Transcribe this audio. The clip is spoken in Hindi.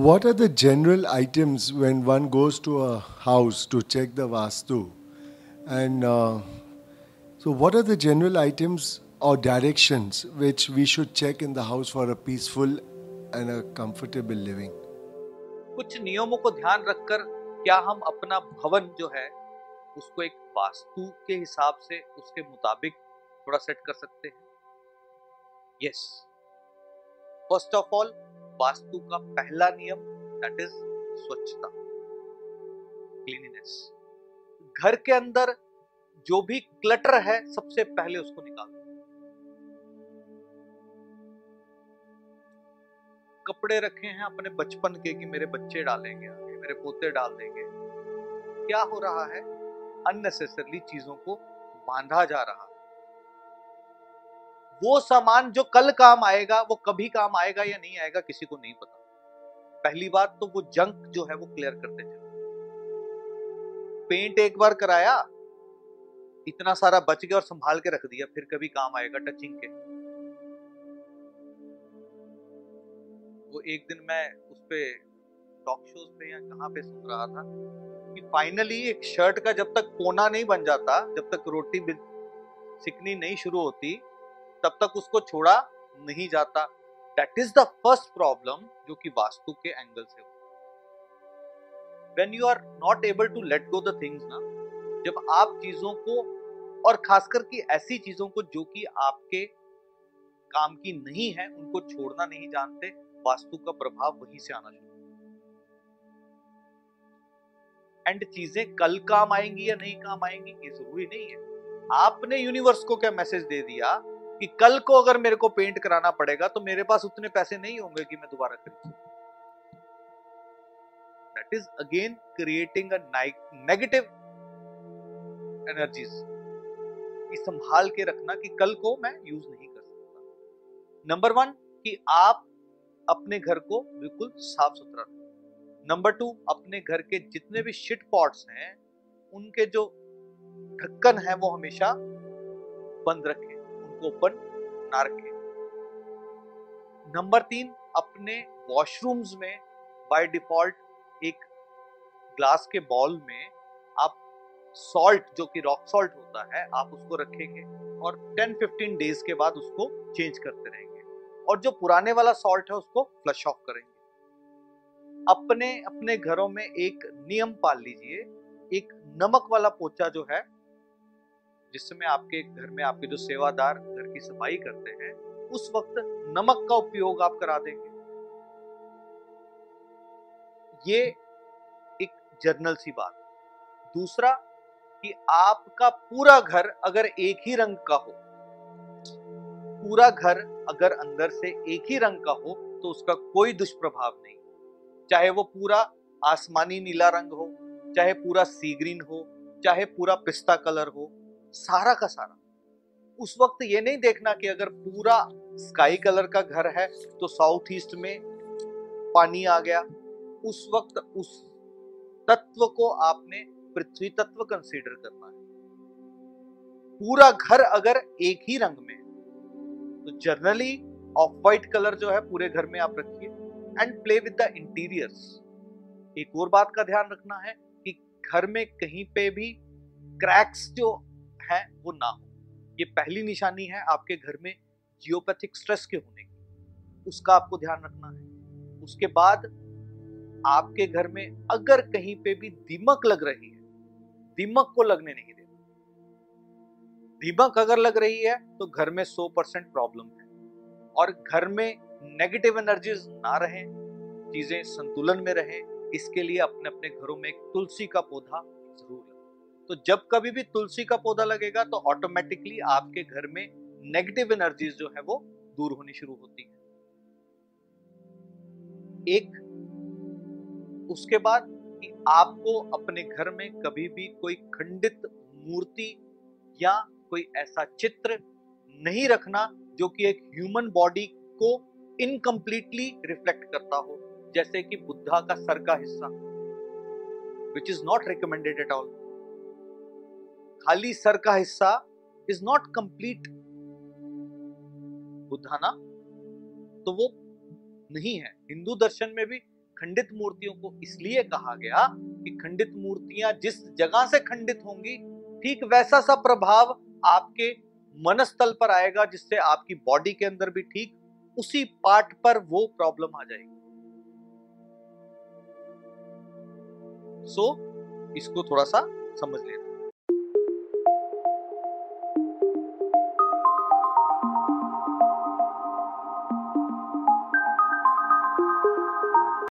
What are the general items when one goes to a house to check the Vastu? And uh, so, what are the general items or directions which we should check in the house for a peaceful and a comfortable living? कुछ नियमों को ध्यान रखकर क्या हम अपना भवन जो है उसको एक वास्तु के हिसाब से उसके मुताबिक थोड़ा सेट कर सकते हैं yes first of all vastu का पहला नियम दैट इज़ स्वच्छता क्लीनिनेस घर के अंदर जो भी क्लटर है, सबसे पहले उसको निकाल। दो कपड़े रखे हैं अपने बचपन के कि मेरे बच्चे डालेंगे आगे, मेरे पोते डाल देंगे। क्या हो रहा है? अननेसेसरली चीज़ों को बांधा जा रहा है वो सामान जो कल काम आएगा, वो कभी काम आएगा या नहीं आएगा, किसी को नहीं पता। पहली बात तो वो जंक जो है वो क्लियर करते चले। पेंट एक बार कराया, इतना सारा बच गया और संभाल के रख दिया, फिर कभी काम आएगा टचिंग के। वो एक दिन मैं उस पे टॉक शोज़ पे या कहाँ पे सुन रहा था कि फाइनली एक शर्ट का जब तक कोना नहीं बन जाता, जब तक रोटी सिकनी नहीं शुरू होती तब तक उसको छोड़ा नहीं जाता। That is the first problem जो कि वास्तु के एंगल से when you are not able to let go the things ना, जब आप चीज़ों को और खासकर की ऐसी चीज़ों को जो कि आपके काम की नहीं है, उनको छोड़ना नहीं जानते, वास्तु का प्रभाव वहीं से आना शुरू एंड चीज़ें कल काम आएँगी या नहीं काम आएँगी ये ज़रूरी नहीं है। आपने यूनिवर्स को क्या मैसेज दे दिया? कि कल को अगर मेरे को पेंट कराना पड़ेगा तो मेरे पास उतने पैसे नहीं होंगे कि मैं दोबारा खरीद। That is again creating negative energies संभाल के रखना कि कल को मैं यूज़ नहीं कर सकता। नंबर वन कि आप अपने घर को बिल्कुल साफ़ सुथरा रखें। नंबर टू अपने घर के जितने भी शिट पॉट्स हैं, उनके जो ढक्कन है, वो हमेशा बंद रखें। ओपन ना रखें नंबर तीन, अपने वॉशरूम्स में बाय डिफ़ॉल्ट एक ग्लास के बॉल में आप सॉल्ट जो कि रॉक सॉल्ट होता है, आप उसको रखेंगे और 10-15 डेज़ के बाद उसको चेंज करते रहेंगे। और जो पुराने वाला सॉल्ट है, उसको फ्लश ऑफ़ करेंगे। अपने अपने घरों में एक नियम पाल लीजिए। एक नमक वाला पोचा जो है जिसमें आपके घर में आपके जो सेवादार घर की सफ़ाई करते हैं, उस वक्त नमक का उपयोग आप करा देंगे। ये एक जर्नल सी बात। दूसरा कि आपका पूरा घर अगर एक ही रंग का हो, पूरा घर अगर अंदर से एक ही रंग का हो तो उसका कोई दुष्प्रभाव नहीं। चाहे वो पूरा आसमानी नीला रंग हो, चाहे पूरा सी ग्रीन हो, चाहे पूरा पिस्ता कलर हो सारा का सारा। उस वक्त ये नहीं देखना कि अगर पूरा स्काई कलर का घर है तो साउथ ईस्ट में पानी आ गया। उस वक्त उस तत्व को आपने पृथ्वी तत्व कंसीडर करना है। पूरा घर अगर एक ही रंग में तो जनरली ऑफ़ वाइट कलर जो है पूरे घर में आप रखिए and play with the interiors एक और बात का ध्यान रखना है कि घर में कहीं पे भी क्रैक्स जो है, वो ना हो। ये पहली निशानी है आपके घर में जियोपैथिक स्ट्रेस के होने की। उसका आपको ध्यान रखना है। उसके बाद आपके घर में अगर कहीं पे भी दीमक लग रही है, दीमक को लगने नहीं देना। दीमक अगर लग रही है तो घर में 100 परसेंट प्रॉब्लम है। और घर में नेगेटिव एनर्जीज ना रहे, चीज़ें संतुलन में रहे, इसके लिए अपने अपने घरों में एक तुलसी का पौधा ज़रूर तो जब कभी भी तुलसी का पौधा लगेगा तो ऑटोमेटिकली आपके घर में नेगेटिव एनर्जीज जो है वो दूर होनी शुरू होती है। एक, उसके बाद कि आपको अपने घर में कभी भी कोई खंडित मूर्ति या कोई ऐसा चित्र नहीं रखना जो कि एक ह्यूमन बॉडी को इनकम्प्लीटली रिफ्लेक्ट करता हो, जैसे कि बुद्धा का सर का हिस्सा which is not recommended at all खाली सर का हिस्सा इज़ नॉट कंप्लीट बुद्धा ना? तो वो नहीं है। हिंदू दर्शन में भी खंडित मूर्तियों को इसलिए कहा गया कि खंडित मूर्तियाँ जिस जगह से खंडित होंगी ठीक वैसा सा प्रभाव आपके मनस्थल पर आएगा जिससे आपकी बॉडी के अंदर भी ठीक उसी पार्ट पर वो प्रॉब्लम आ जाएगी। सो so, इसको थोड़ा सा समझ लेना।